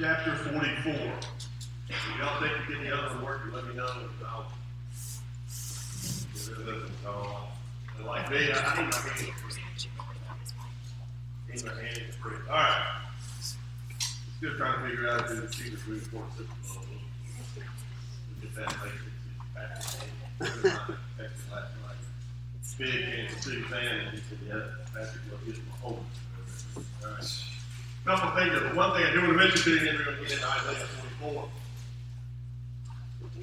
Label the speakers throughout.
Speaker 1: chapter 44. If y'all think you get the other working, let me know. and I'll get like me, I I need my hand. Need my hand free. All right. Still trying to figure out who the cheapest food for is. Get that night. Big Kansas City and he said, yeah, Patrick, well, he's my home. All right. Couple of things. One thing I do want to mention to you, and then we're going to get into Isaiah 44.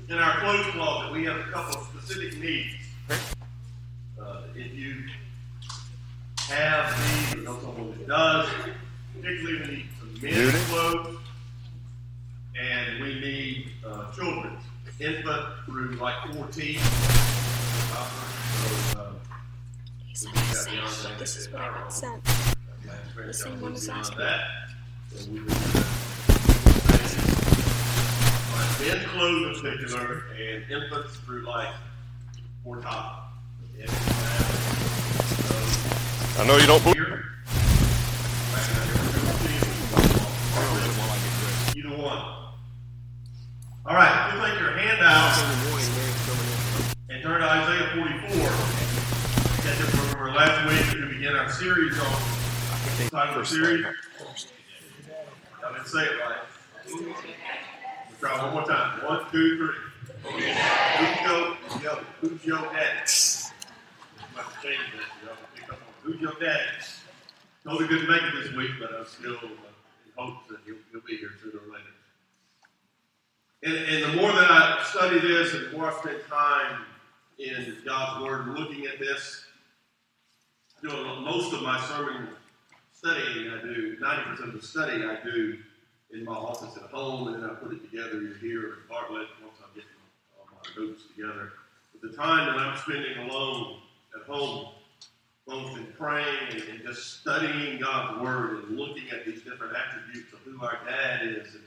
Speaker 1: In our clothes closet, we have a couple of specific needs. Uh, if you have needs, or know someone that does, particularly we need some men's clothes, and we need uh, children's, infant through like 14. So, uh,
Speaker 2: He's
Speaker 1: we
Speaker 2: not
Speaker 1: got
Speaker 2: saying
Speaker 1: beyond that.
Speaker 2: this is what I got sent.
Speaker 1: The
Speaker 2: same one as last
Speaker 1: men's clothes in particular, and infants through like four top.
Speaker 3: I know you don't believe.
Speaker 1: Here. Either one. All right, you take your handout and turn to Isaiah 44, catch up where we were last week as we begin our series on title of the series. I didn't say it right. We'll try one more time. One, two, three. Who's your, yo, who's your daddy? Might have changed this. Y'all can pick up on Who's your daddy? Totally couldn't make it this week, but I'm still uh, in hopes that he'll, he'll be here sooner or later. And, and the more that I study this and the more I spend time in God's Word looking at this, you know, most of my sermon studying I do, 90% of the study I do in my office at home, and then I put it together here at Bartlett once I get my, all my notes together. But the time that I'm spending alone at home, both in praying and, and just studying God's Word and looking at these different attributes of who our dad is, and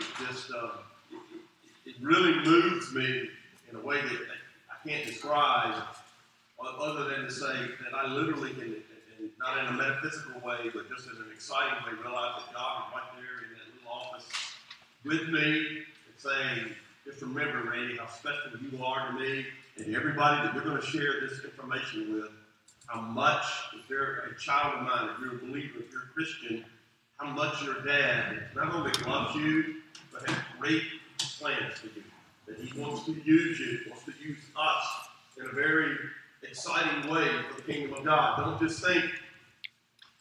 Speaker 1: it just uh, it, it, really moves me in a way that I can't describe, other than to say that I literally can, not in a metaphysical way, but just in an exciting way, realize that God is right there in that little office with me and saying, just remember, Randy, how special you are to me and everybody that you're going to share this information with, how much, if you're a child of mine, if you're a believer, if you're a Christian, how much your dad not only loves you, but has great plans for you. That he wants to use you, wants to use us in a very exciting way for the kingdom of God. Don't just think,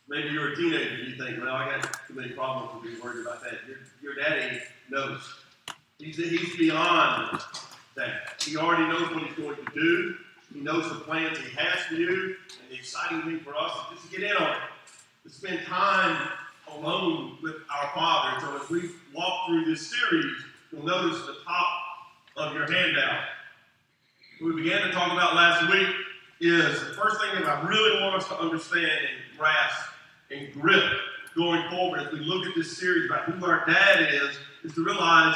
Speaker 1: maybe you're a teenager and you think, well, I got too many problems to be worried about that. Your, your daddy knows. He's, he's beyond that. He already knows what he's going to do. He knows the plans he has for you. And the exciting thing for us is just to get in on it, to spend time alone with our Father. So as we walk through this series, you'll notice the top of your handout. We began to talk about last week is the first thing that I really want us to understand and grasp and grip going forward as we look at this series about who our dad is, is to realize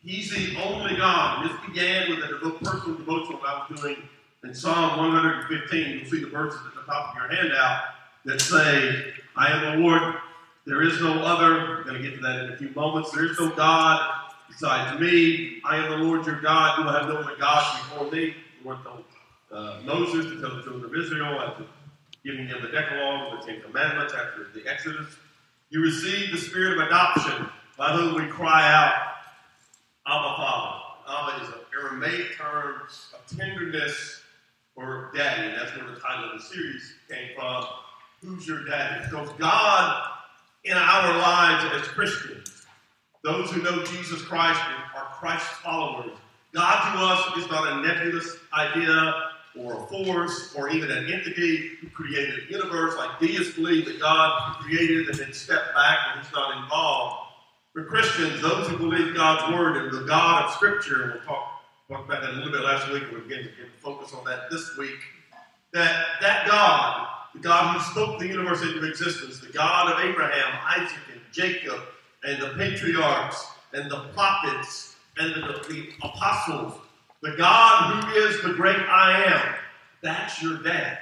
Speaker 1: he's the only God. And this began with a personal devotional that I was doing in Psalm 115. You'll see the verses at the top of your handout that say, I am the Lord, there is no other. I'm going to get to that in a few moments. There is no God besides me. I am the Lord your God. You will have no other gods before me. The Lord told uh, Moses to tell the children of Israel after giving them the Decalogue, the Ten Commandments, after the Exodus. You receive the spirit of adoption by whom we cry out, Abba Father. Abba is an Aramaic term of tenderness or daddy. And that's where the title of the series came from. Who's your daddy? Because God in our lives as Christians, those who know Jesus Christ are Christ's followers. God to us is not a nebulous idea or a force or even an entity who created a universe like deists believe that God created and then stepped back and he's not involved. For Christians, those who believe God's word and the God of Scripture, and we'll talk, talk about that a little bit last week, we're beginning to get focus on that this week, that that God, the God who spoke the universe into existence, the God of Abraham, Isaac, and Jacob, and the patriarchs, and the prophets, and the, the apostles, the God who is the great I am, that's your dad.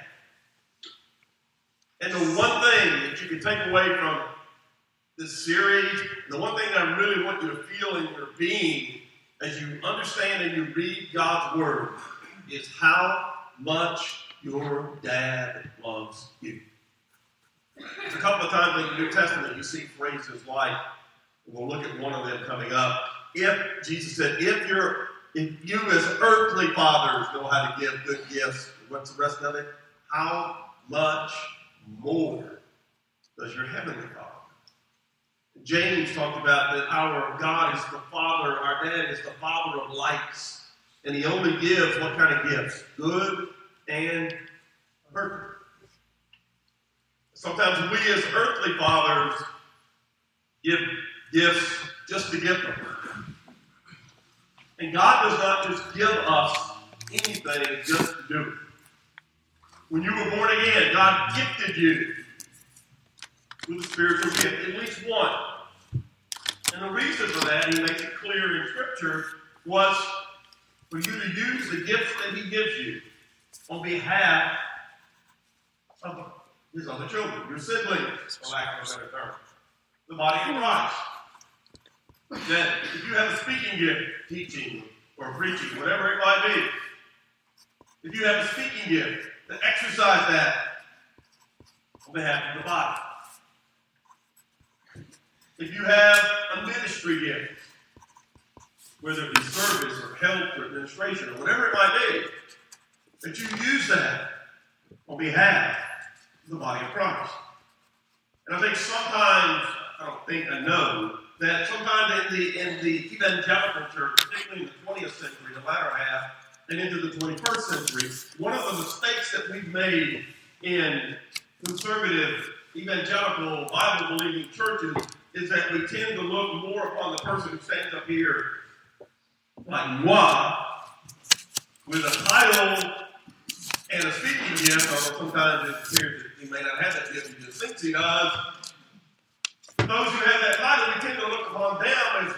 Speaker 1: And the one thing that you can take away from this series. The one thing I really want you to feel in your being as you understand and you read God's Word is how much your dad loves you. There's a couple of times in the New Testament, you see phrases like, we'll look at one of them coming up. If Jesus said, if you're if you as earthly fathers know how to give good gifts, what's the rest of it? How much more does your heavenly Father? James talked about that our God is the Father, our dad is the Father of lights. And he only gives what kind of gifts? Good and perfect. Sometimes we as earthly fathers give gifts just to give them. And God does not just give us anything just to do it. When you were born again, God gifted you with a spiritual gift, at least one. And the reason for that, he makes it clear in Scripture, was for you to use the gifts that he gives you on behalf of his other children, your siblings, for lack of a better term, the body of Christ. That if you have a speaking gift, teaching or preaching, whatever it might be, if you have a speaking gift, to exercise that on behalf of the body. If you have a ministry gift, whether it be service or help or administration or whatever it might be, that you use that on behalf of the body of Christ. And I think sometimes, I don't think I know, that sometimes in the in the evangelical church, particularly in the 20th century, the latter half, and into the 21st century, one of the mistakes that we've made in conservative, evangelical, Bible believing churches is that we tend to look more upon the person who stands up here like moi with a title and a speaking gift, although sometimes it appears that he may not have that gift, he just thinks he does. Those who have that title, we tend to look upon them as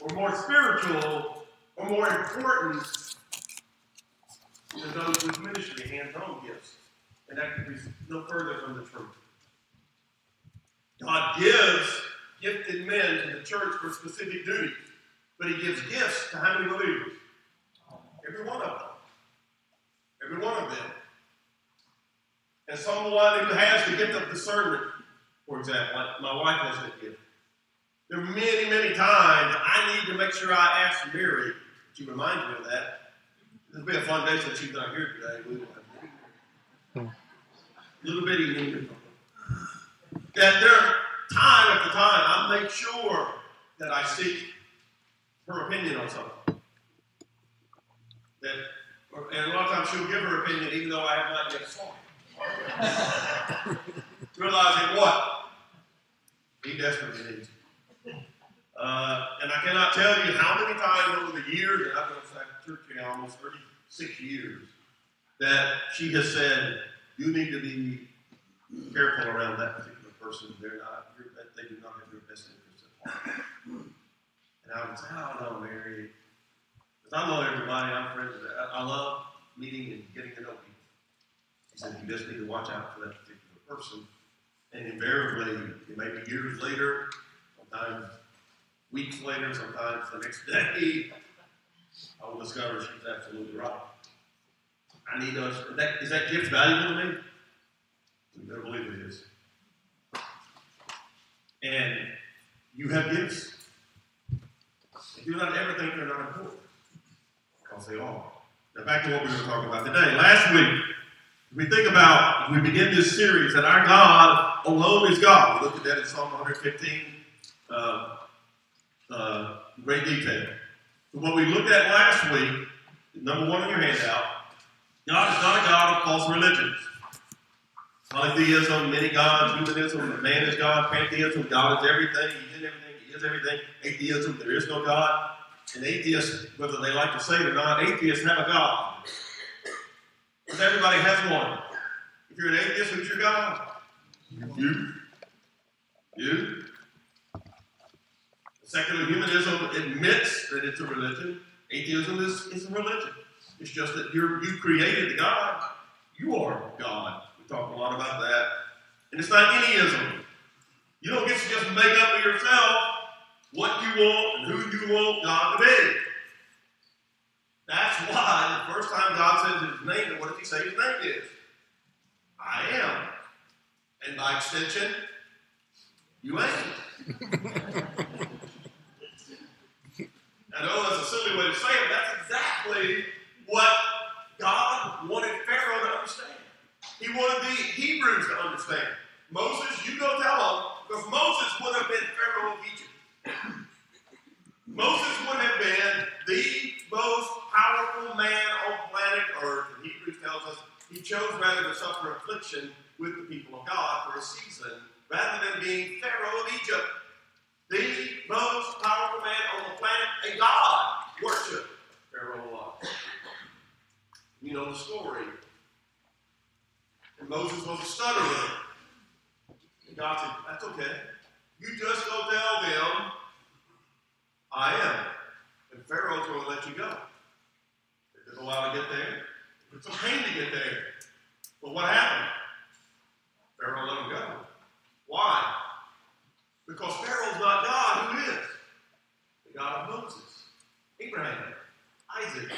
Speaker 1: or more spiritual or more important than those with ministry, hands-on gifts. And that could be no further from the truth. God gives gifted men to the church for specific duties, but He gives gifts to how many believers? Every one of them. Every one of them. And someone who has the gift of discernment, for example, like my wife has that gift. There are many, many times I need to make sure I ask Mary, she reminds me of that. It'll be a fun day since she's not here today. We will have hmm. little bitty need that there time after time I make sure that I seek her opinion on something. That, and a lot of times she'll give her opinion even though I have not yet saw it. Realizing what? He desperately needs it. Uh, and I cannot tell you how many times over the years, and I've been at church here almost 36 years, that she has said, you need to be careful around that particular person. They're not, they do not have your best interest at heart. And I would say, I don't know, Mary. Because I know everybody, I'm friends with. I, I love meeting and getting to know people. He said, you just need to watch out for that particular person. And invariably, it may be years later, sometimes weeks later, sometimes the next day, I will discover she's absolutely right. I need to, is that, is that gift valuable to me? You better believe it is. And you have gifts. If you not ever think they're not important, because they are. Now back to what we were talking about today. Last week, we think about, we begin this series that our God alone is God. We looked at that in Psalm 115, uh, uh, great detail. So what we looked at last week, number one on your handout, God is not a God of false religions. Polytheism, many gods, humanism, man is God, pantheism, God is everything, He in everything, He is everything. Atheism, there is no God. And atheists, whether they like to say it or not, atheists have a God. Because everybody has one. If you're an atheist, who's your God? Mm-hmm. You. You. Secular humanism admits that it's a religion. Atheism is, is a religion. It's just that you're, you created God. You are God. We talk a lot about that. And it's not anyism. You don't get to just make up for yourself what you want and who you want God to be. That's why the first time God says his name, what does he say his name is? I am. And by extension, you ain't. I know that's a silly way to say it, but that's exactly what God wanted Pharaoh to understand. He wanted the Hebrews to understand. Moses, you go tell them, because Moses would have been Pharaoh of Egypt. Moses would have been the most powerful man on planet Earth. And Hebrews tells us he chose rather to suffer affliction with the people of God for a season rather than being Pharaoh of Egypt the most powerful man on the planet, a God worship Pharaoh was. You know the story. And Moses was a stutterer. And God said, That's okay. You just go tell them, I am. And Pharaoh's going to let you go. It took a while to get there. It's a pain to get there. But what happened? Pharaoh let him go. Why? Because Pharaoh's not God. Who is? The God of Moses, Abraham, Isaac,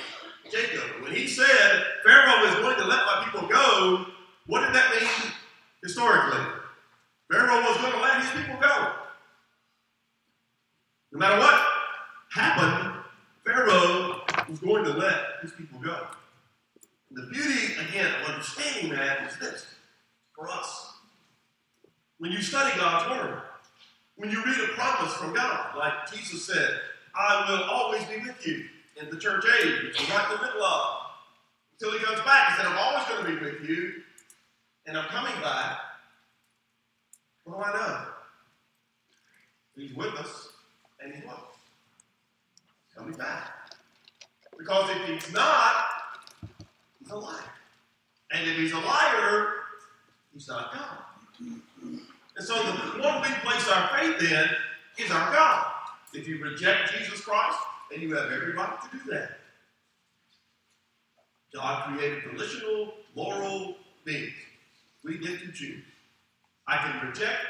Speaker 1: Jacob. When he said Pharaoh is going to let my people go, what did that mean historically? Pharaoh was going to let his people go. No matter what happened, Pharaoh was going to let his people go. And the beauty, again, of understanding that is this for us. When you study God's Word, when you read a promise from God, like Jesus said, I will always be with you in the church age, right in the middle of. Until he comes back, he said, I'm always going to be with you, and I'm coming back. What do I know? He's with us, and he's what? Coming back. Because if he's not, he's a liar. And if he's a liar, he's not God. And so the one we place our faith in is our God. If you reject Jesus Christ, then you have every right to do that. God created volitional, moral beings. We get to choose. I can reject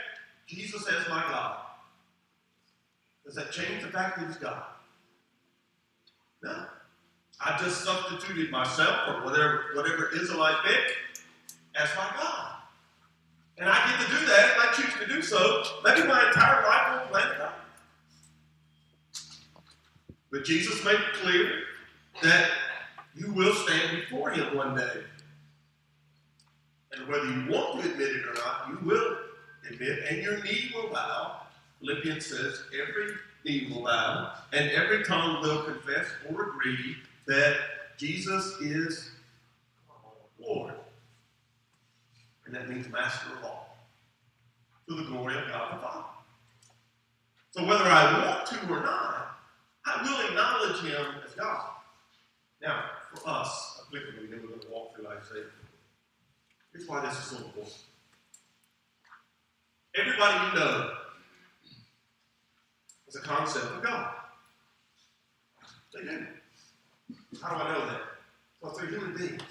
Speaker 1: Jesus as my God. Does that change the fact that he's God? No. I just substituted myself or whatever whatever Israelite pick as my God. And I get to do that if I choose to do so. Maybe my entire life will planet Earth. But Jesus made it clear that you will stand before him one day. And whether you want to admit it or not, you will admit, and your knee will bow. Philippians says, every knee will bow, and every tongue will confess or agree that Jesus is Lord. And that means master of all. To the glory of God the Father. So whether I want to or not, I will acknowledge him as God. Now, for us, applicably, then we're going to walk through Isaiah. Here's why this is so important. Everybody you know is a concept of God. They do. How do I know that? Because they're human beings.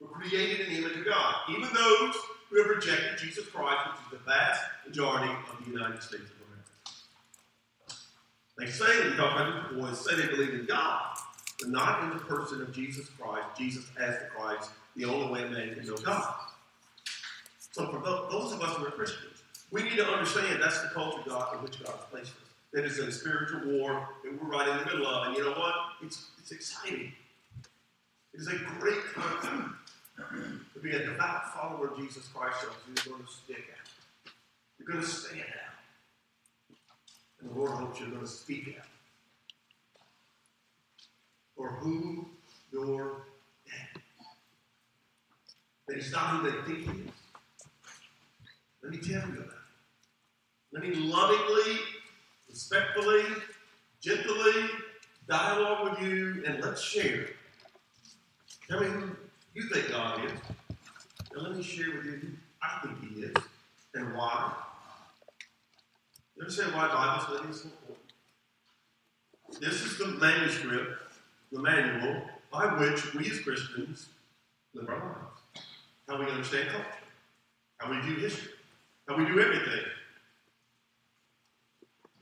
Speaker 1: We're created in the image of God. Even those who have rejected Jesus Christ, which is the vast majority of the United States. They say, we talk about it boys say they believe in God, but not in the person of Jesus Christ, Jesus as the Christ, the only way man can know God. So for those of us who are Christians, we need to understand that's the culture God in which God has placed us. That is a spiritual war that we're right in the middle of. And you know what? It's, it's exciting. It is a great time to be a devout follower of Jesus Christ. So You're going to stick out. You're going to stand out. The Lord hopes you're going to speak out. For who your dad. That he's not who they think he is. Let me tell you about it. Let me lovingly, respectfully, gently dialogue with you and let's share. Tell me who you think God is. And let me share with you who I think He is and why. Understand why Bible study is important? This is the manuscript, the manual by which we as Christians live our lives. How we understand culture, how we view history, how we do everything.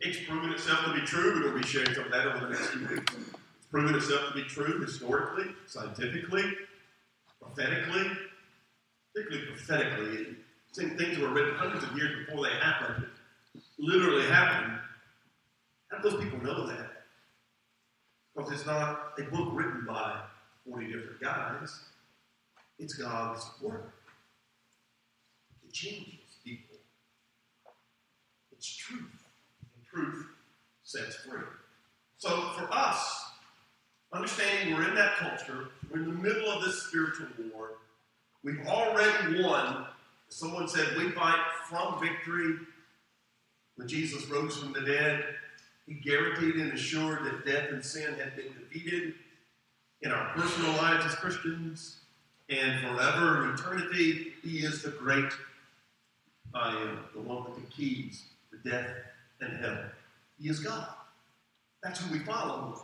Speaker 1: It's proven itself to be true, but we'll be sharing some of that over the next few weeks. It's proven itself to be true historically, scientifically, prophetically, particularly prophetically. Things were written hundreds of years before they happened, literally happened. How do those people know that? Because it's not a book written by 40 different guys. It's God's Word. It changes people. It's truth. And truth sets free. So for us, understanding we're in that culture, we're in the middle of this spiritual war, we've already won. Someone said we fight from victory. When Jesus rose from the dead, he guaranteed and assured that death and sin had been defeated in our personal lives as Christians and forever in eternity. He is the great I am, the one with the keys to death and hell. He is God. That's who we follow.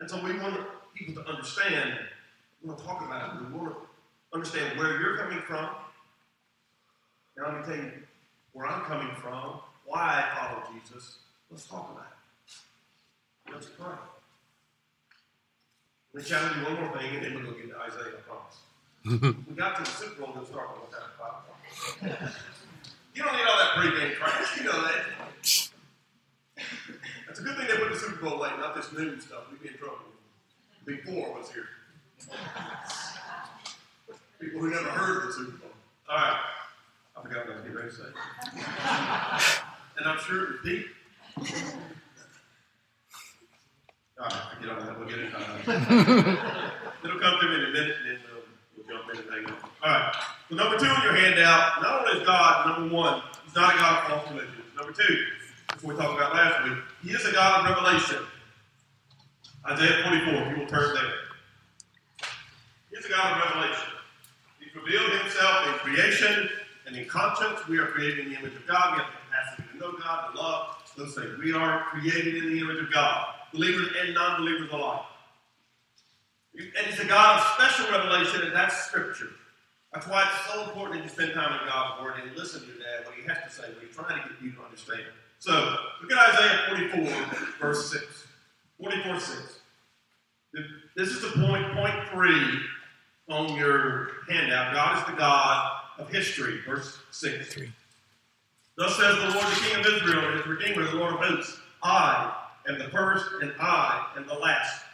Speaker 1: And so we want people to understand. We want to talk about it. We want to understand where you're coming from. Now, let me tell you where I'm coming from, why I follow Jesus. Let's talk about it. Let's pray. Let me challenge you one more thing, and then we'll go get to Isaiah, I promise. we got to the Super Bowl, we'll start with what kind of You don't need all that pregame trash. You know that. That's a good thing they put the Super Bowl late, not this noon stuff. We'd be in trouble. Big Four was here. People who never heard of the Super Bowl. All right. I forgot what I was getting ready to say. And I'm sure it was deep. All right, forget all that. We'll get it. Uh, it'll come to me in a minute, and then uh, we'll jump in and hang on. All right. So number two on your handout, not only is God, number one, He's not a God of false religions. Number two, before we talked about last week, He is a God of revelation. Isaiah 44, if you will turn there. He is a God of revelation. He's revealed Himself in creation and in conscience. We are created in the image of God. We have the capacity know God, to love, those things. We are created in the image of God believers and non believers alike. And it's a God of special revelation, and that's Scripture. That's why it's so important that you spend time in God's Word and listen to that, what He has to say, what He's trying to get you to understand. So, look at Isaiah 44, verse 6. 44, 6. This is the point, point three on your handout. God is the God of history, verse 6. Thus says the Lord, the King of Israel, and his Redeemer, the Lord of hosts, I am the first, and I am the last.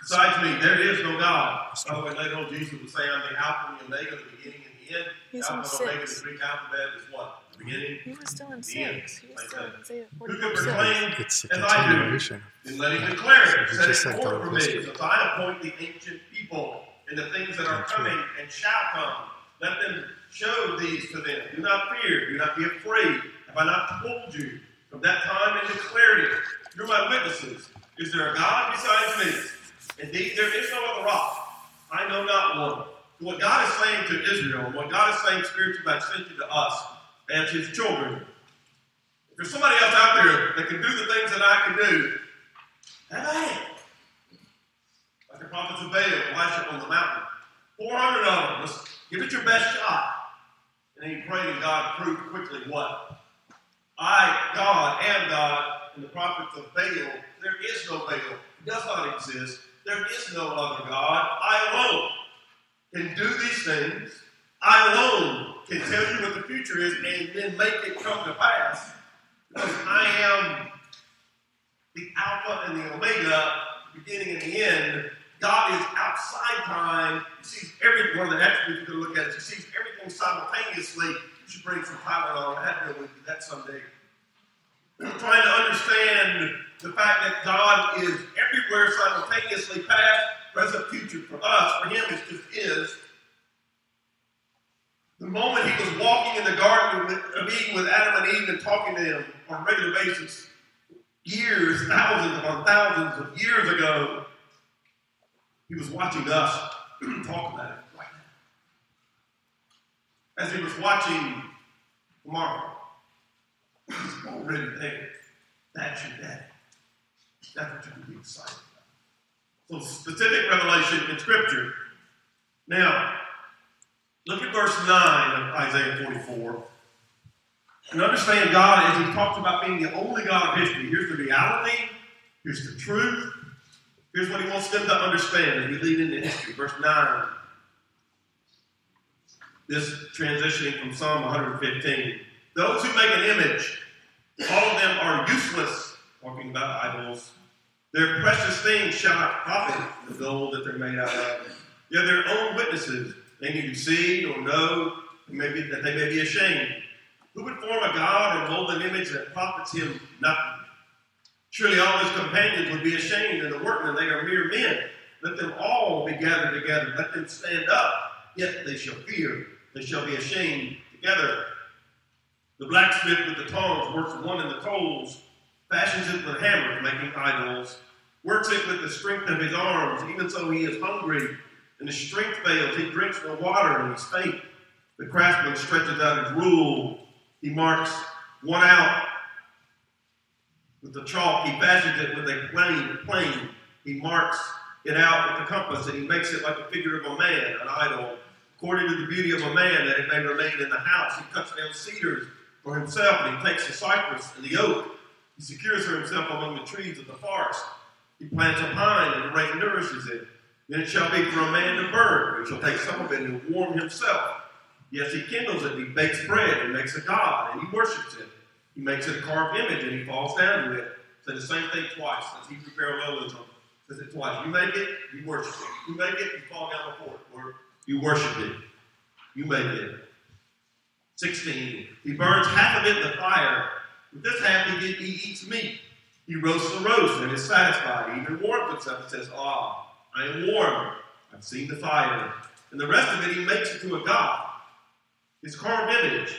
Speaker 1: Besides me, there is no God. By the way, later on, Jesus would say, I'm the Alpha and the Omega, the beginning and the end.
Speaker 2: He's
Speaker 1: Alpha
Speaker 2: in
Speaker 1: and Omega,
Speaker 2: six.
Speaker 1: the Greek alphabet is what? The beginning.
Speaker 2: He was still in
Speaker 1: The end.
Speaker 2: six. He was still in
Speaker 1: that. Who can
Speaker 2: 44 six.
Speaker 1: proclaim
Speaker 4: It's a
Speaker 1: as I do?
Speaker 4: continuation.
Speaker 1: And let him declare it.
Speaker 4: It's
Speaker 1: Set
Speaker 4: just
Speaker 1: it
Speaker 4: like
Speaker 1: forth
Speaker 4: the
Speaker 1: for me.
Speaker 4: history.
Speaker 1: So I appoint the ancient people and the things that are
Speaker 4: That's right.
Speaker 1: coming and shall come. Let them show these to them. Do not fear. Do not be afraid. Have I not told you from that time and declared it? You're my witnesses. Is there a God besides me? Indeed, there is no other rock. I know not one. What God is saying to Israel, and what God is saying spiritually by extension to us as His children, if there's somebody else out there that can do the things that I can do, have at it. Like the prophets of Baal, Elisha on the mountain. 400 of them. Let's give it your best shot. And he prayed, and God proved quickly what? I, God, am God, and the prophets of Baal, there is no Baal. It does not exist. There is no other God. I alone can do these things. I alone can tell you what the future is and then make it come to pass. Because I am the Alpha and the Omega, the beginning and the end. God is outside time. He sees every one of the attributes going to look at. He sees simultaneously. You should bring some Tylenol. I had to with you that someday. Trying to understand the fact that God is everywhere simultaneously, past, present, future. For us, for Him, it's just is. The moment He was walking in the Garden of with Adam and Eve and talking to them on a regular basis, years, thousands upon thousands of years ago, He was watching us talk about it. As He was watching tomorrow. He's already there. That's your daddy. That's what you can be excited about. So specific revelation in Scripture. Now, look at verse 9 of Isaiah 44. And understand God as He talks about being the only God of history. Here's the reality. Here's the truth. Here's what He wants them to understand as we lead into history. Verse 9. This transitioning from Psalm 115. Those who make an image, all of them are useless, talking about idols. Their precious things shall not profit the gold that they're made out of. They're their own witnesses. They neither see nor know maybe, that they may be ashamed. Who would form a god or mold an image that profits him nothing? Surely all his companions would be ashamed, and the workmen, they are mere men. Let them all be gathered together. Let them stand up, yet they shall fear. They shall be ashamed together. The blacksmith with the tongs works one in the coals, fashions it with hammers, making idols, works it with the strength of his arms. Even so, he is hungry, and his strength fails. He drinks no water, and he's faint. The craftsman stretches out his rule. He marks one out with the chalk. He fashions it with a plane. plane. He marks it out with the compass, and he makes it like a figure of a man, an idol, according to the beauty of a man, that it may remain in the house. He cuts down cedars for himself, and he takes the cypress and the oak. He secures for himself among the trees of the forest. He plants a pine, and the rain nourishes it. Then it shall be for a man to burn. He shall take some of it and warm himself. Yes, he kindles it, he bakes bread and makes a god, and he worships it. He makes it a carved image, and he falls down to it. Say the same thing twice. That's Hebrew parallelism. Says it twice. You make it, you worship it. You make it, you fall down before it. You worship it. You make it. 16. He burns half of it in the fire. With this half, he, he eats meat. He roasts the roast and is satisfied. He even warms himself and says, Ah, I am warm. I've seen the fire. And the rest of it, he makes it to a god. His carved image.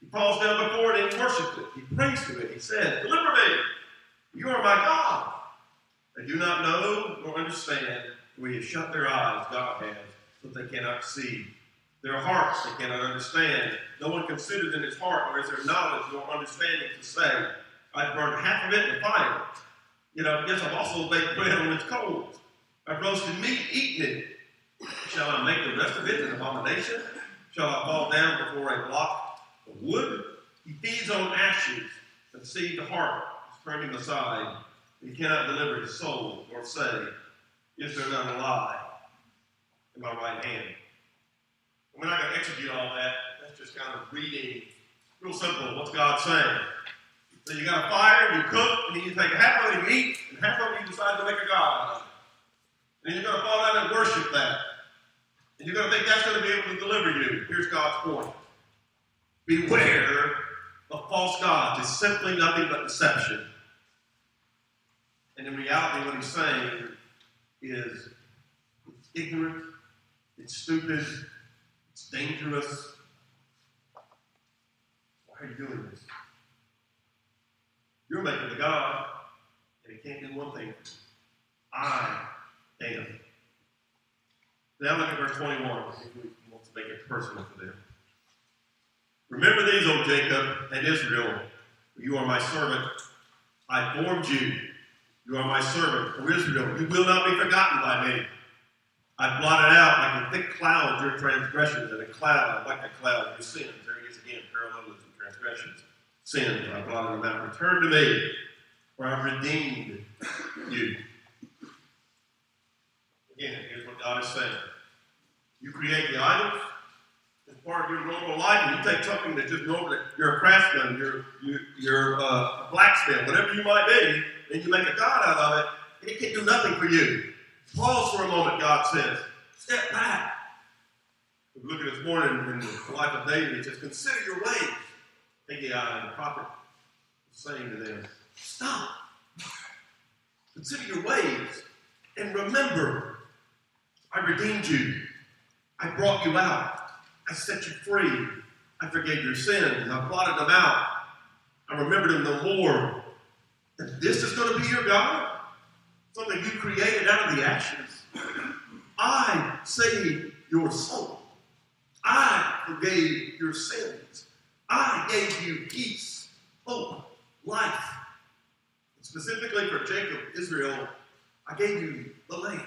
Speaker 1: He falls down before it and worships it. He prays to it. He says, Deliver me. You are my God. They do not know nor understand. We have shut their eyes, God has, so they cannot see. Their hearts they cannot understand. No one considers in his heart, nor is there knowledge nor understanding to say, I've burned half of it in the fire. You know, yes, I've also baked bread on its coals. I've roasted meat, eaten it. Shall I make the rest of it an abomination? Shall I fall down before a block of wood? He feeds on ashes and see the heart is turning aside. He cannot deliver his soul nor say, Is there none alive in my right hand? And We're not going to execute all that. That's just kind of reading. Real simple. What's God saying? So you got a fire, you cook, and you take half of it and eat, and half of it you decide to make a God. And you're going to fall down and worship that. And you're going to think that's going to be able to deliver you. Here's God's point. Beware of false gods. It's simply nothing but deception. And in reality, what he's saying is ignorant, it's stupid, it's dangerous. Why are you doing this? You're making the God, and he can't do one thing. I am. Now look at verse 21. If we want to make it personal for them. Remember these, O Jacob and Israel. You are my servant. I formed you. You are my servant, O Israel. You will not be forgotten by me. I blotted out like a thick cloud your transgressions, and a cloud like a cloud your sins. There is again, parallelism, transgressions, sins. I blotted them out. Return to me, for I've redeemed you. Again, here's what God is saying. You create the idols as part of your normal life, and you take something that's just normal. You're a craftsman, you're, you're, you're uh, a blacksmith, whatever you might be, and you make a God out of it, and it can't do nothing for you. Pause for a moment, God says. Step back. We look at this morning in the life of David, it says, Consider your ways. Haggai, the prophet, saying to them, Stop. Consider your ways and remember, I redeemed you. I brought you out. I set you free. I forgave your sins. I blotted them out. I remembered them no more. And this is going to be your God? Something you created out of the ashes? I saved your soul. I forgave your sins. I gave you peace, hope, life. Specifically for Jacob, Israel, I gave you the land.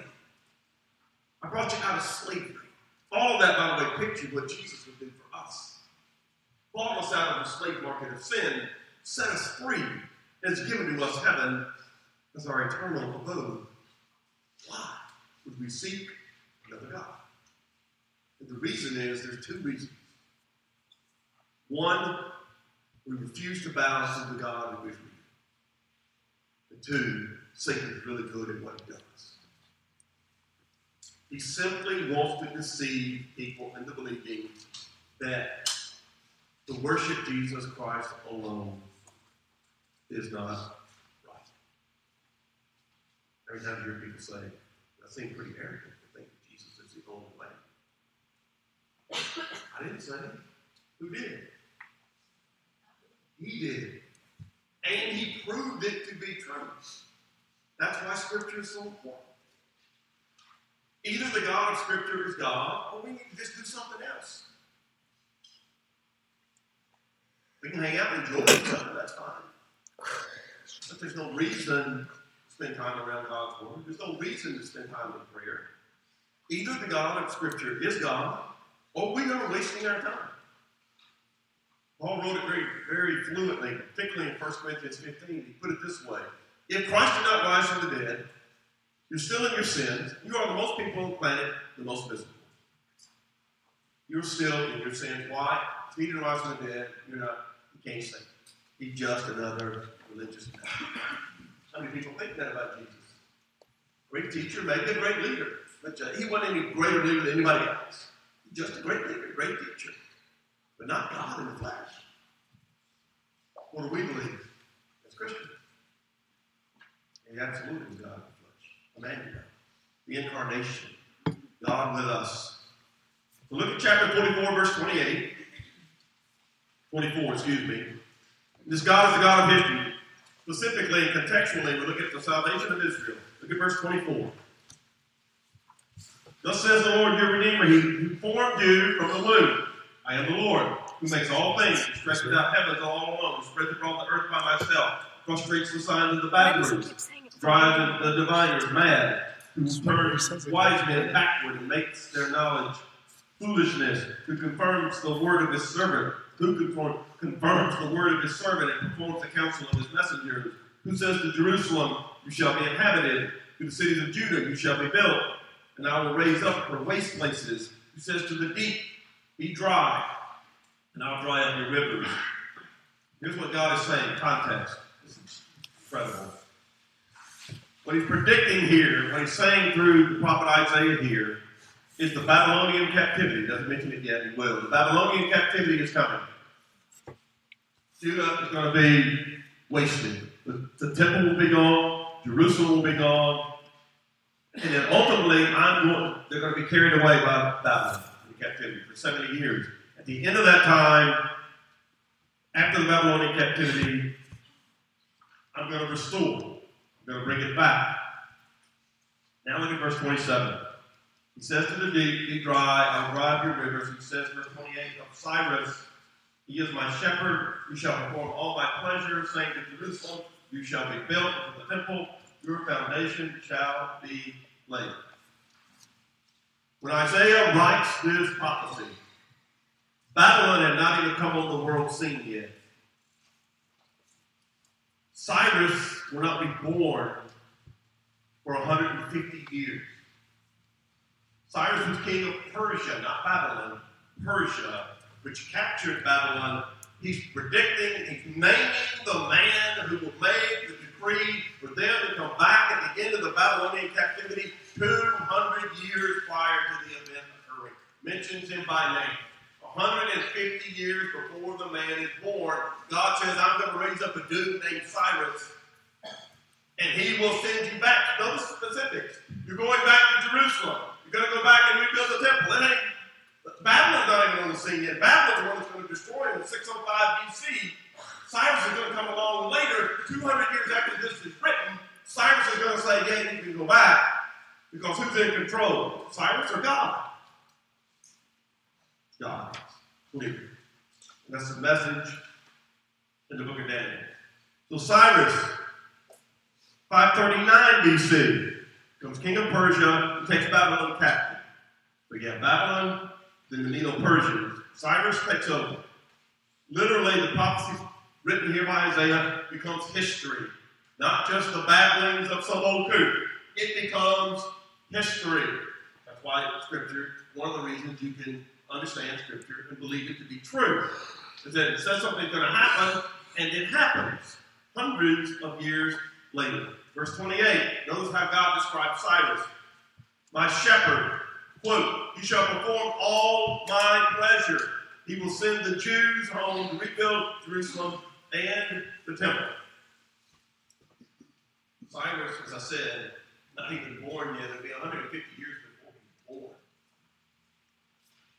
Speaker 1: I brought you out of slavery. All of that, by the way, pictured what Jesus would do for us. bought us out of the slave market of sin, set us free, and has given to us heaven as our eternal abode. Why would we seek another God? And the reason is there's two reasons. One, we refuse to bow to the God which we do. And two, Satan is really good at what he does. He simply wants to deceive people into believing that to worship Jesus Christ alone is not. Every time you hear people say, that seems pretty arrogant to think Jesus is the only way. I didn't say it. Who did? He did. And he proved it to be true. That's why Scripture is so important. Either the God of Scripture is God, or we need to just do something else. We can hang out and enjoy each other, that's fine. But there's no reason spend time around God's Word. There's no reason to spend time in prayer. Either the God of Scripture is God, or we are wasting our time. Paul wrote it very, very fluently, particularly in 1 Corinthians 15. He put it this way If Christ did not rise from the dead, you're still in your sins. You are the most people on the planet, the most miserable. You're still in your sins. Why? If he didn't rise from the dead, you're not, you can't say. He's just another religious man. How many people think that about Jesus? Great teacher, maybe a great leader. But uh, he wasn't any greater leader than anybody else. Just a great leader, great teacher. But not God in the flesh. What do we believe as Christians? He absolutely God in the flesh. Emmanuel. The incarnation. God with us. So look at chapter 44, verse 28. 24, excuse me. This God is the God of history. Specifically and contextually, we look at the salvation of Israel. Look at verse 24. Thus says the Lord your Redeemer, He who formed you from the womb. I am the Lord, who makes all things, who stretches out heavens all alone, who spreads abroad the earth by myself, frustrates the signs of the backwards, drives the diviners mad, who turns wise men backward and makes their knowledge foolishness, who confirms the word of his servant, who confirms the word of his servant and performs the counsel of his messengers, who says to Jerusalem, You shall be inhabited, to the cities of Judah, you shall be built, and I will raise up her waste places, who says to the deep, Be dry, and I'll dry up your rivers. Here's what God is saying, context. This is incredible. What he's predicting here, what he's saying through the prophet Isaiah here, is the Babylonian captivity. He doesn't mention it yet, he will. The Babylonian captivity is coming. Judah is going to be wasted. The, the temple will be gone, Jerusalem will be gone, and then ultimately I'm going, they're going to be carried away by Babylon in captivity for 70 years. At the end of that time, after the Babylonian captivity, I'm going to restore. I'm going to bring it back. Now look at verse 27. He says to the deep, Be dry, I'll dry your rivers. He says, verse 28, of Cyrus, He is my shepherd, you shall perform all my pleasure, saying to Jerusalem, You shall be built into the temple, your foundation shall be laid. When Isaiah writes this prophecy, Babylon had not even come on the world scene yet. Cyrus will not be born for 150 years. Cyrus was king of Persia, not Babylon, Persia, which captured Babylon. He's predicting, he's naming the man who will make the decree for them to come back at the end of the Babylonian captivity 200 years prior to the event occurring. Mentions him by name. 150 years before the man is born, God says, I'm going to raise up a dude named Cyrus, and he will send you back. Those specifics. You're going back to Jerusalem. You're going to go back and rebuild the temple. It ain't, Babylon's not even on the scene yet. Babylon's the one that's going to destroy him in 605 BC. Cyrus is going to come along later, 200 years after this is written. Cyrus is going to say, yeah, you can go back. Because who's in control? Cyrus or God? God. Clear. That's the message in the book of Daniel. So Cyrus, 539 BC, comes king of Persia, and takes Babylon captive. We get Babylon, then the Medo-Persians. Cyrus takes over. Literally, the prophecy written here by Isaiah becomes history, not just the babblings of some old coot. It becomes history. That's why Scripture, one of the reasons you can understand Scripture and believe it to be true, is that it says something's going to happen, and it happens hundreds of years later. Verse 28, notice how God describes Cyrus. My shepherd, quote, he shall perform all my pleasure. He will send the Jews home to rebuild Jerusalem and the temple. Cyrus, as I said, not even born yet. It'll be 150 years before he's born.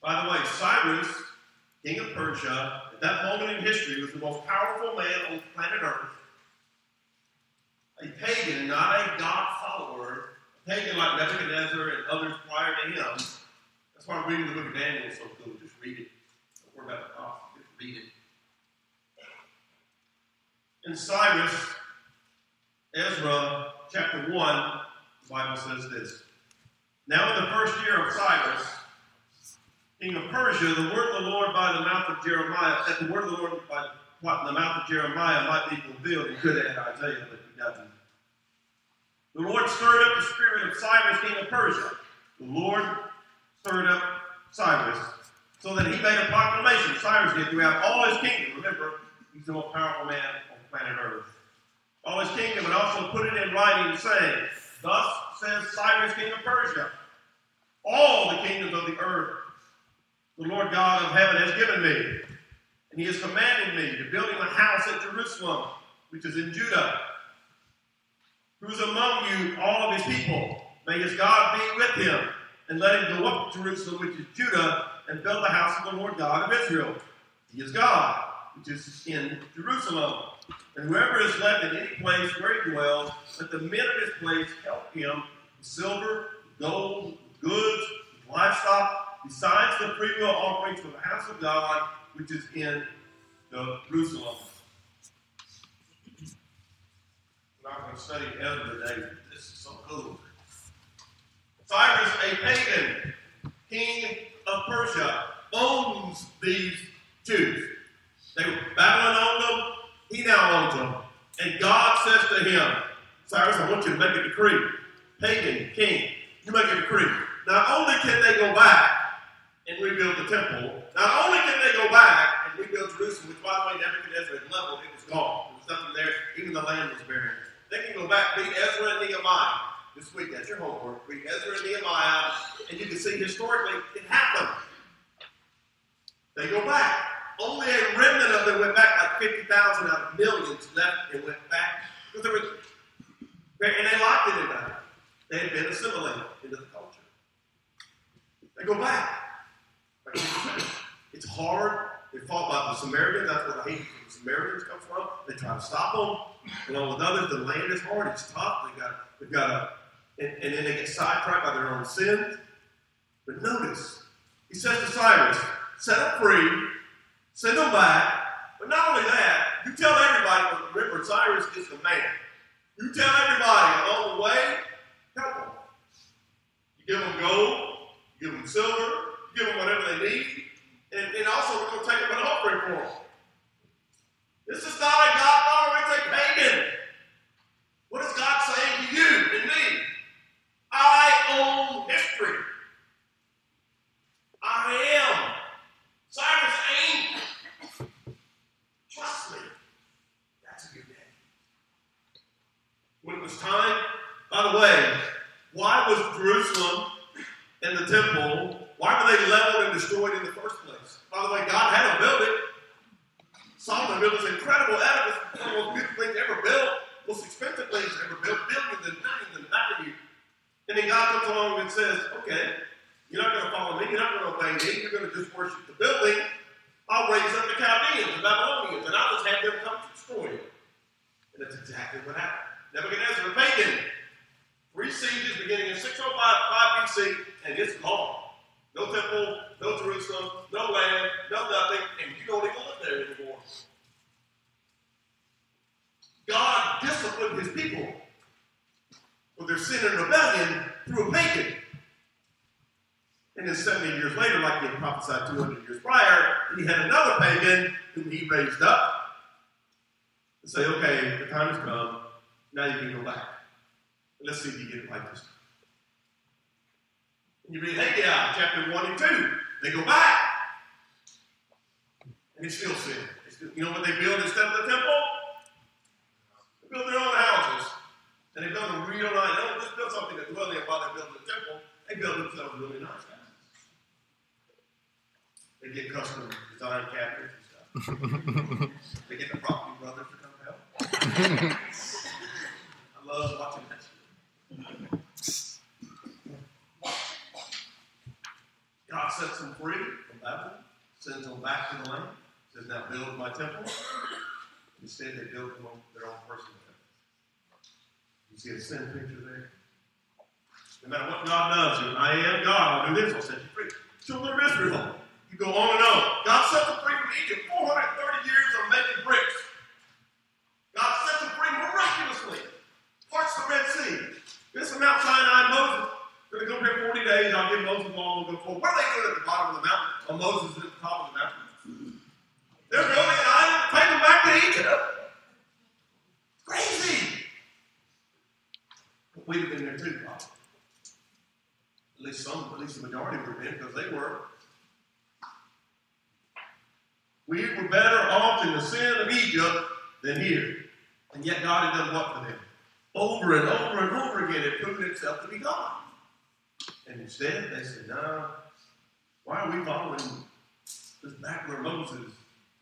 Speaker 1: By the way, Cyrus, king of Persia, at that moment in history, was the most powerful man on planet Earth. A pagan, not a God pagan like Nebuchadnezzar and others prior to him. That's why I'm reading the book of Daniel so cool. Just read it. Don't worry about the prophecy. Just read it. In Cyrus, Ezra chapter 1, the Bible says this. Now in the first year of Cyrus, king of Persia, the word of the Lord by the mouth of Jeremiah, that the word of the Lord by the mouth of Jeremiah might be fulfilled. You could add Isaiah, but he doesn't. The Lord stirred up the spirit of Cyrus, king of Persia. The Lord stirred up Cyrus so that he made a proclamation. Cyrus did throughout all his kingdom. Remember, he's the most powerful man on planet Earth. All his kingdom, and also put it in writing, saying, Thus says Cyrus, king of Persia, all the kingdoms of the earth the Lord God of heaven has given me. And he has commanded me to build him a house at Jerusalem, which is in Judah. Who's among you, all of his people? May his God be with him, and let him go up to Jerusalem, which is Judah, and build the house of the Lord God of Israel. He is God, which is in Jerusalem. And whoever is left in any place where he dwells, let the men of his place help him with silver, gold, goods, livestock, besides the freewill offerings for the house of God, which is in Jerusalem. I'm going to study Ezra today. This is so cool. Cyrus, a pagan, king of Persia, owns these Jews. They were Babylon owned them, he now owns them. And God says to him, Cyrus, I want you to make a decree. Pagan, king, you make a decree. Not only can they go back and rebuild the temple, not only can they go back and rebuild Jerusalem, which by the way, Nebuchadnezzar had leveled, it was gone. There was nothing there, even the land was barren. They can go back, read Ezra and Nehemiah this week. That's your homework. Read Ezra and Nehemiah, and you can see historically it happened. They go back. Only a remnant of them went back, like 50,000 out of millions left and went back. Because there was, and they liked it in that. They had been assimilated into the culture. They go back. It's hard. They fought by the Samaritans. That's where the hate for the Samaritans comes from. They try to stop them. Along with others, the land is hard. It's tough. They got, they've got a, and, and then they get sidetracked by their own sins. But notice, he says to Cyrus, set them free, send them back. But not only that, you tell everybody, remember, Cyrus is the man. You tell everybody along the way, help them. You give them gold, you give them silver, you give them whatever they need, and, and also we're going to take them an offering for them. This is not a God follower, it's a pagan. What is God saying to you and me? I own history. I am. Cyrus ain't. Trust me. That's a good day. When it was time, by the way, why was Jerusalem and the temple, why were they leveled and destroyed in the first place? By the way, God had to build it. Solomon built this incredible edifice, one of the most beautiful things ever built, most expensive things ever built, billions and millions in value. And then God comes along and says, okay, you're not going to follow me, you're not going to obey me, you're going to just worship the building. I'll raise up the Chaldeans, the Babylonians, and I'll just have them come to destroy it. And that's exactly what happened. Nebuchadnezzar, a pagan, three sieges beginning in 605 BC, and it's gone. No temple, no Jerusalem, no land, no nothing, and you don't even live there anymore. God disciplined his people for their sin and rebellion through a pagan. And then 70 years later, like he had prophesied 200 years prior, he had another pagan whom he raised up, and say, okay, the time has come. Now you can go back. Let's see if you get it right this time. And you read Haggai chapter 1 and 2. They go back. And it's still sin. It's still, you know what they build instead of the temple? They build their own houses. And they build them real nice. They don't just build something to dwell in while they're building the temple. They build themselves really nice houses. They get custom design cabinets and stuff. they get the property brothers to come help. I love watching that. God sets them free from Babylon, sends them back to the land, says, Now build my temple. Instead, they build their own personal temple. You see a sin picture there? No matter what God does, you, I am God, I'll do this, I'll set you free. Children of Israel, go on and on. God set them free from Egypt, 430 years of making bricks. God set them free miraculously. Parts the Red Sea. This is Mount Sinai, Moses. Going to go here 40 days. I'll give Moses all and go forward. What are they doing at the bottom of the mountain? While Moses is at the top of the mountain. They're building an take them back to Egypt. Crazy. But we'd have been there too, probably. At least some, at least the majority would have been, because they were. We were better off in the sin of Egypt than here. And yet God had done what for them? Over and over and over again, it proven itself to be God. And instead, they said, no, why are we following this back where Moses?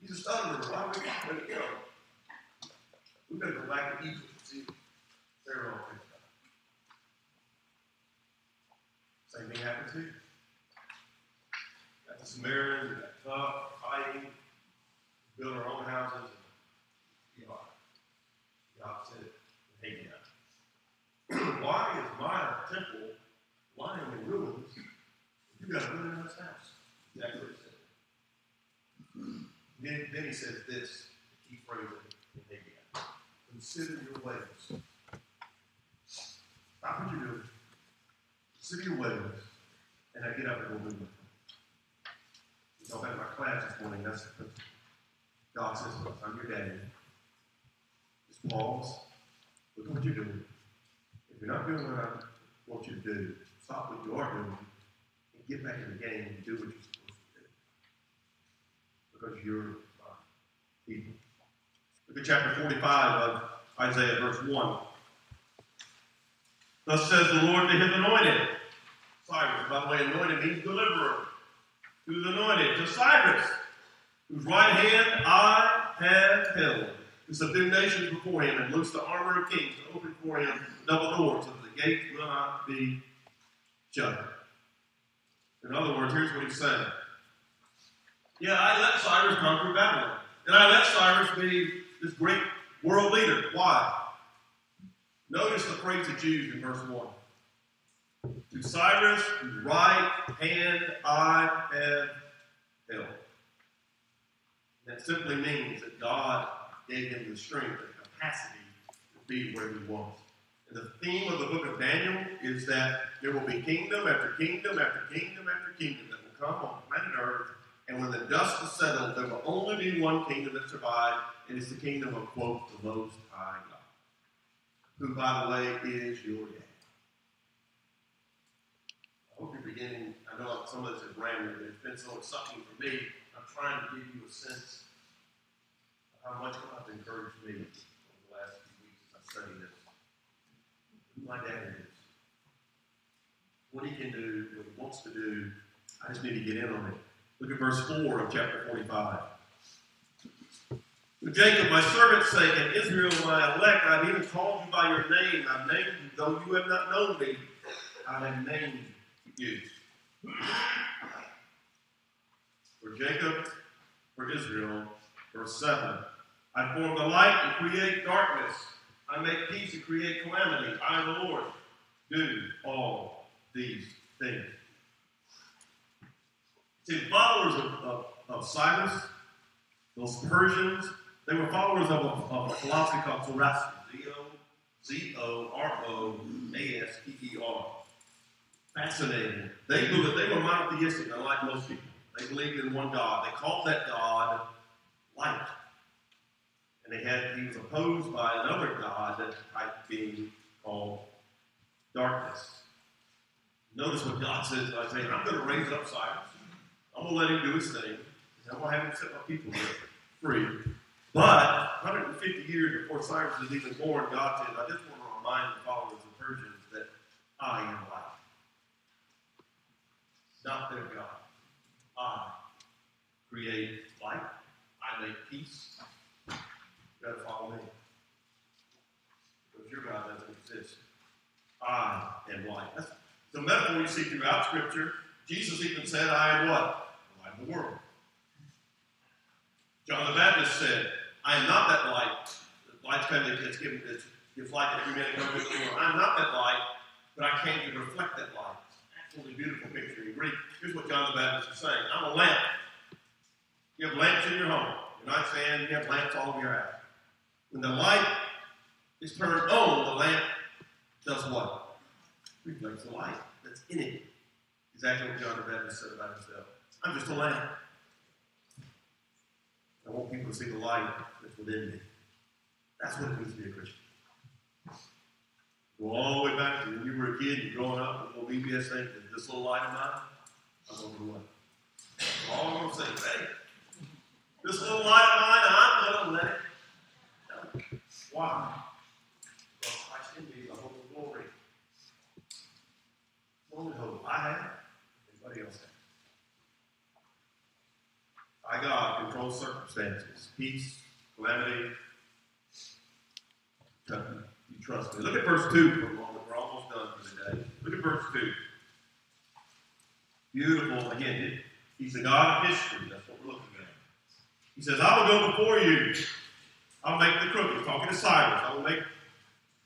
Speaker 1: He's a stutterer. Why are we following him? We better go back to Egypt and see Pharaoh picked up. Same thing happened to you. Got the Samaritans, got tough, fighting, build our own houses. You know, God said, hey, why is my temple lying in ruins? You got a really nice house. Exactly what he said. Then, then he says this, key phrase in Haggai. Consider your ways. Stop what you're doing. Consider your ways. And I get up and move with You know, in my class this morning, that's the principle. God says, look, I'm your daddy. Just pause. Look at what you're doing. If you're not doing what I want you to do, stop what you are doing and get back in the game and do what you're supposed to do. Because you're my people. Look at chapter 45 of Isaiah, verse 1. Thus says the Lord to his anointed. Cyrus, by the way, anointed means deliverer. Who's anointed? To Cyrus, whose right hand I have held to subdue nations before him and loose the armor of kings to open for him double doors so that the gates will not be shut. In other words, here's what he's saying. Yeah, I let Cyrus conquer Babylon. And I let Cyrus be this great world leader. Why? Notice the phrase that's used in verse 1. To Cyrus, whose right hand I have held. That simply means that God gave him the strength and capacity to be where he was. And the theme of the book of Daniel is that there will be kingdom after kingdom after kingdom after kingdom that will come on planet Earth. And when the dust is settled, there will only be one kingdom that survives, and it's the kingdom of, quote, the Most High God. Who, by the way, is your dad. I hope you're beginning, I know some of this is rambling, but it's been so sucking for me. I'm trying to give you a sense how much God's encouraged me over the last few weeks as I study this. My dad is. What he can do, what he wants to do. I just need to get in on it. Look at verse 4 of chapter 45. For Jacob, my servant's sake, and Israel, my elect, I've even called you by your name. I've named you, though you have not known me. I have named you. For Jacob, for Israel, verse 7. I form the light and create darkness. I make peace and create calamity. I, the Lord, do all these things. See, followers of, of, of Cyrus, those Persians, they were followers of a, of a philosophy called Zoroaster. Z-O-Z-O-R-O-A-S-T-E-R. Fascinating. They believed they were monotheistic, unlike most people. They believed in one God. They called that God light. And they had he was opposed by another god that might be called darkness. Notice what God says by saying, I'm going to raise up Cyrus. I'm going to let him do his thing. I'm going to have him set my people free. But 150 years before Cyrus is even born, God says, I just want to remind the followers of Persians that I am light. Not their God. I create light. I make peace. You got to follow me. Because your God doesn't exist. I am light. That's the metaphor you see throughout Scripture. Jesus even said, I am what? The light of the world. John the Baptist said, I am not that light. The light's coming that's given that gives light to every man who comes to the world. I am not that light, but I came to reflect that light. Absolutely beautiful picture in Greek. Here's what John the Baptist is saying. I'm a lamp. You have lamps in your home. Your nightstand, you have lamps all over your house. When the light is turned on, the lamp does what? It reflects the light that's in it. Exactly what John the Baptist said about himself. I'm just a lamp. I want people to see the light that's within me. That's what it means to be a Christian. Go all the way back to when you were a kid, you're growing up, the little VBS thing, this little light of mine, I'm going to what? All I'm going to say hey, this little light of mine, I'm going to let it down. Why? Because Christ in me is the hope of glory. The only hope I have, anybody else has. I, God, control circumstances, peace, calamity. You trust me. Look at verse 2 for a moment. We're almost done for the day. Look at verse 2. Beautiful. Again, he's the God of history. That's what we're looking. He says, I will go before you. I'll make the crooked. Talking to Cyrus. I will make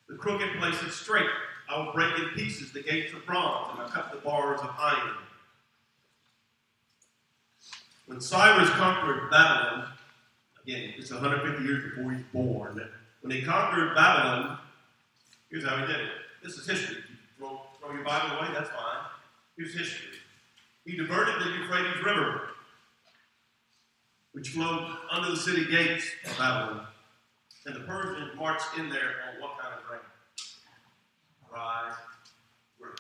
Speaker 1: the crooked places straight. I will break in pieces the gates of bronze, and I'll cut the bars of iron. When Cyrus conquered Babylon, again, it's 150 years before he's born. When he conquered Babylon, here's how he did it. This is history. Throw, throw your Bible away, that's fine. Here's history. He diverted the Euphrates River, which flowed under the city gates of Babylon. And the Persians marched in there on what kind of rain? Dry river.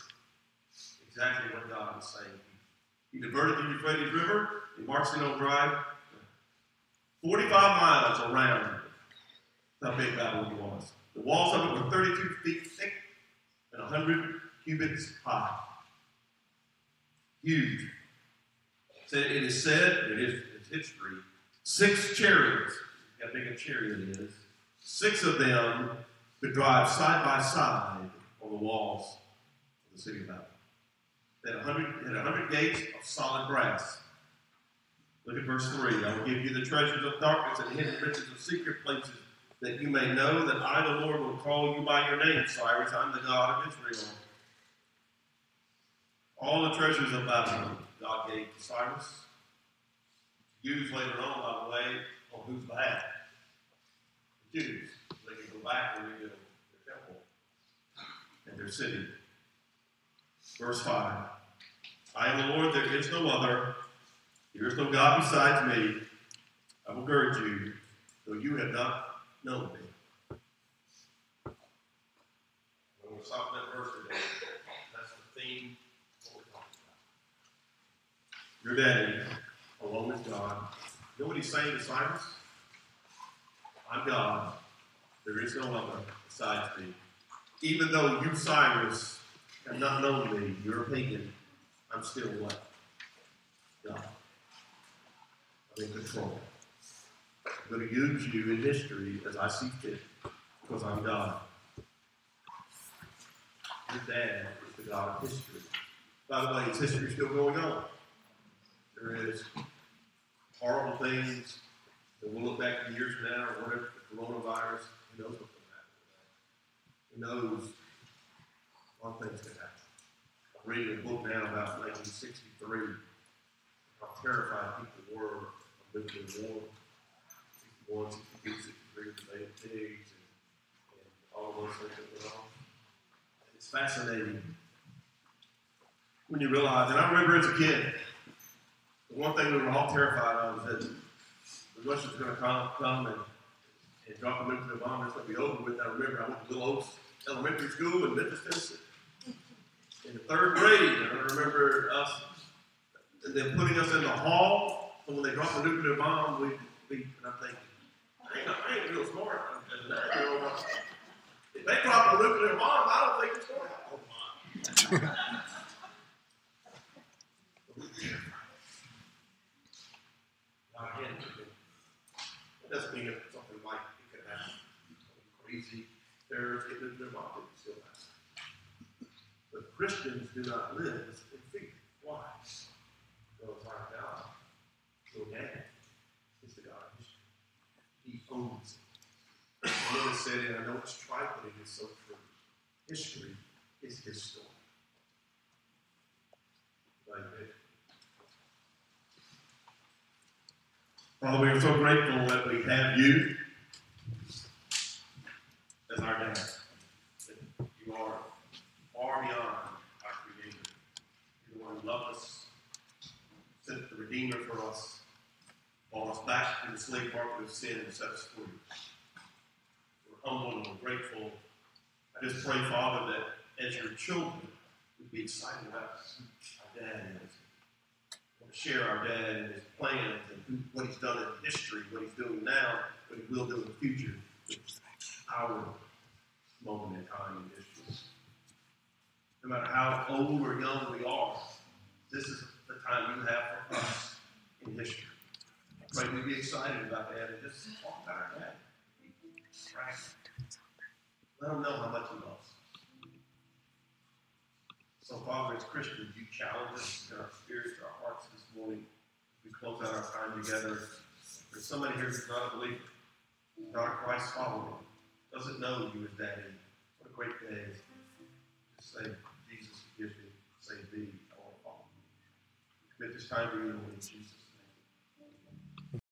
Speaker 1: Exactly what God was saying. He diverted the Euphrates River. He marched in on dry. 45 miles around how big Babylon was. The walls of it were 32 feet thick and 100 cubits high. Huge. It is said, it is history, six chariots, how big a chariot is, six of them could drive side by side on the walls of the city of Babylon. They had 100, had 100 gates of solid brass. Look at verse 3. I will give you the treasures of darkness and hidden riches of secret places, that you may know that I, the Lord, will call you by your name, Cyrus. I'm the God of Israel. All the treasures of Babylon God gave to Cyrus. Used later on, by the way, on whose behalf? The Jews. They can go back and rebuild their temple and their city. Verse 5. I am the Lord, there is no other. There is no God besides me. I will gird you, though you have not known me. We're going to that verse today. That's the theme of what we're talking about. Your daddy, along with God. You know what he's saying to Cyrus? I'm God. There is no other besides me. Even though you, Cyrus, have not known me, you're I'm still what? God. I'm in control. I'm going to use you in history as I see fit because I'm God. Your dad is the God of history. By the way, is history still going on? There is horrible things that we'll look back in years from now or whatever, the coronavirus, who knows to happen. Who knows one thing's to happen. I'm reading a book now about 1963, how terrified people were of nuclear war. 61, 62, 63, the Pigs, and, and all those things that went on. It's fascinating when you realize, and I remember as a kid, one thing we were all terrified of is that the Russians were going to come, come and, and drop a nuclear bomb. It's going to be over with. I remember I went to Little Oaks Elementary School in Memphis, Tennessee. In the third grade, and I remember us, them putting us in the hall. So when they dropped the nuclear bomb, we, we and I'm thinking, I ain't, I ain't real smart. As an eight-year-old, If they drop a nuclear bomb, I don't think it's going to happen. Oh, Now, again, it doesn't mean if something like it could happen, something crazy, terrorists get into their mouth, it still happen. But Christians do not live in fear. Why? Because our God, your dad, is the God of history. He owns it. Lewis said, and I know it's trite, but it is so true. History is his story. Like it. Father, we are so grateful that we have you as our dad. That you are far beyond our Creator. You're the one who loved us, sent the Redeemer for us, brought us back from the slave market of sin and set us free. We're humble and we're grateful. I just pray, Father, that as your children, we'd be excited about our dad is. Share our dad and his plans and who, what he's done in history, what he's doing now, what he will do in the future. It's our moment in time in history. No matter how old or young we are, this is the time you have for us in history. Right? pray we be excited about that and just talk about our dad. Right? Let them know how much he loves. So, Father, as Christians, you challenge us in our spirits, our hearts this morning. We close out our time together. There's somebody here who's not a believer, not a Christ follower, doesn't know you as daddy. What a great day. Just say, Jesus, forgive me. Say, thee, I want to follow you. Commit this time to you, in Jesus'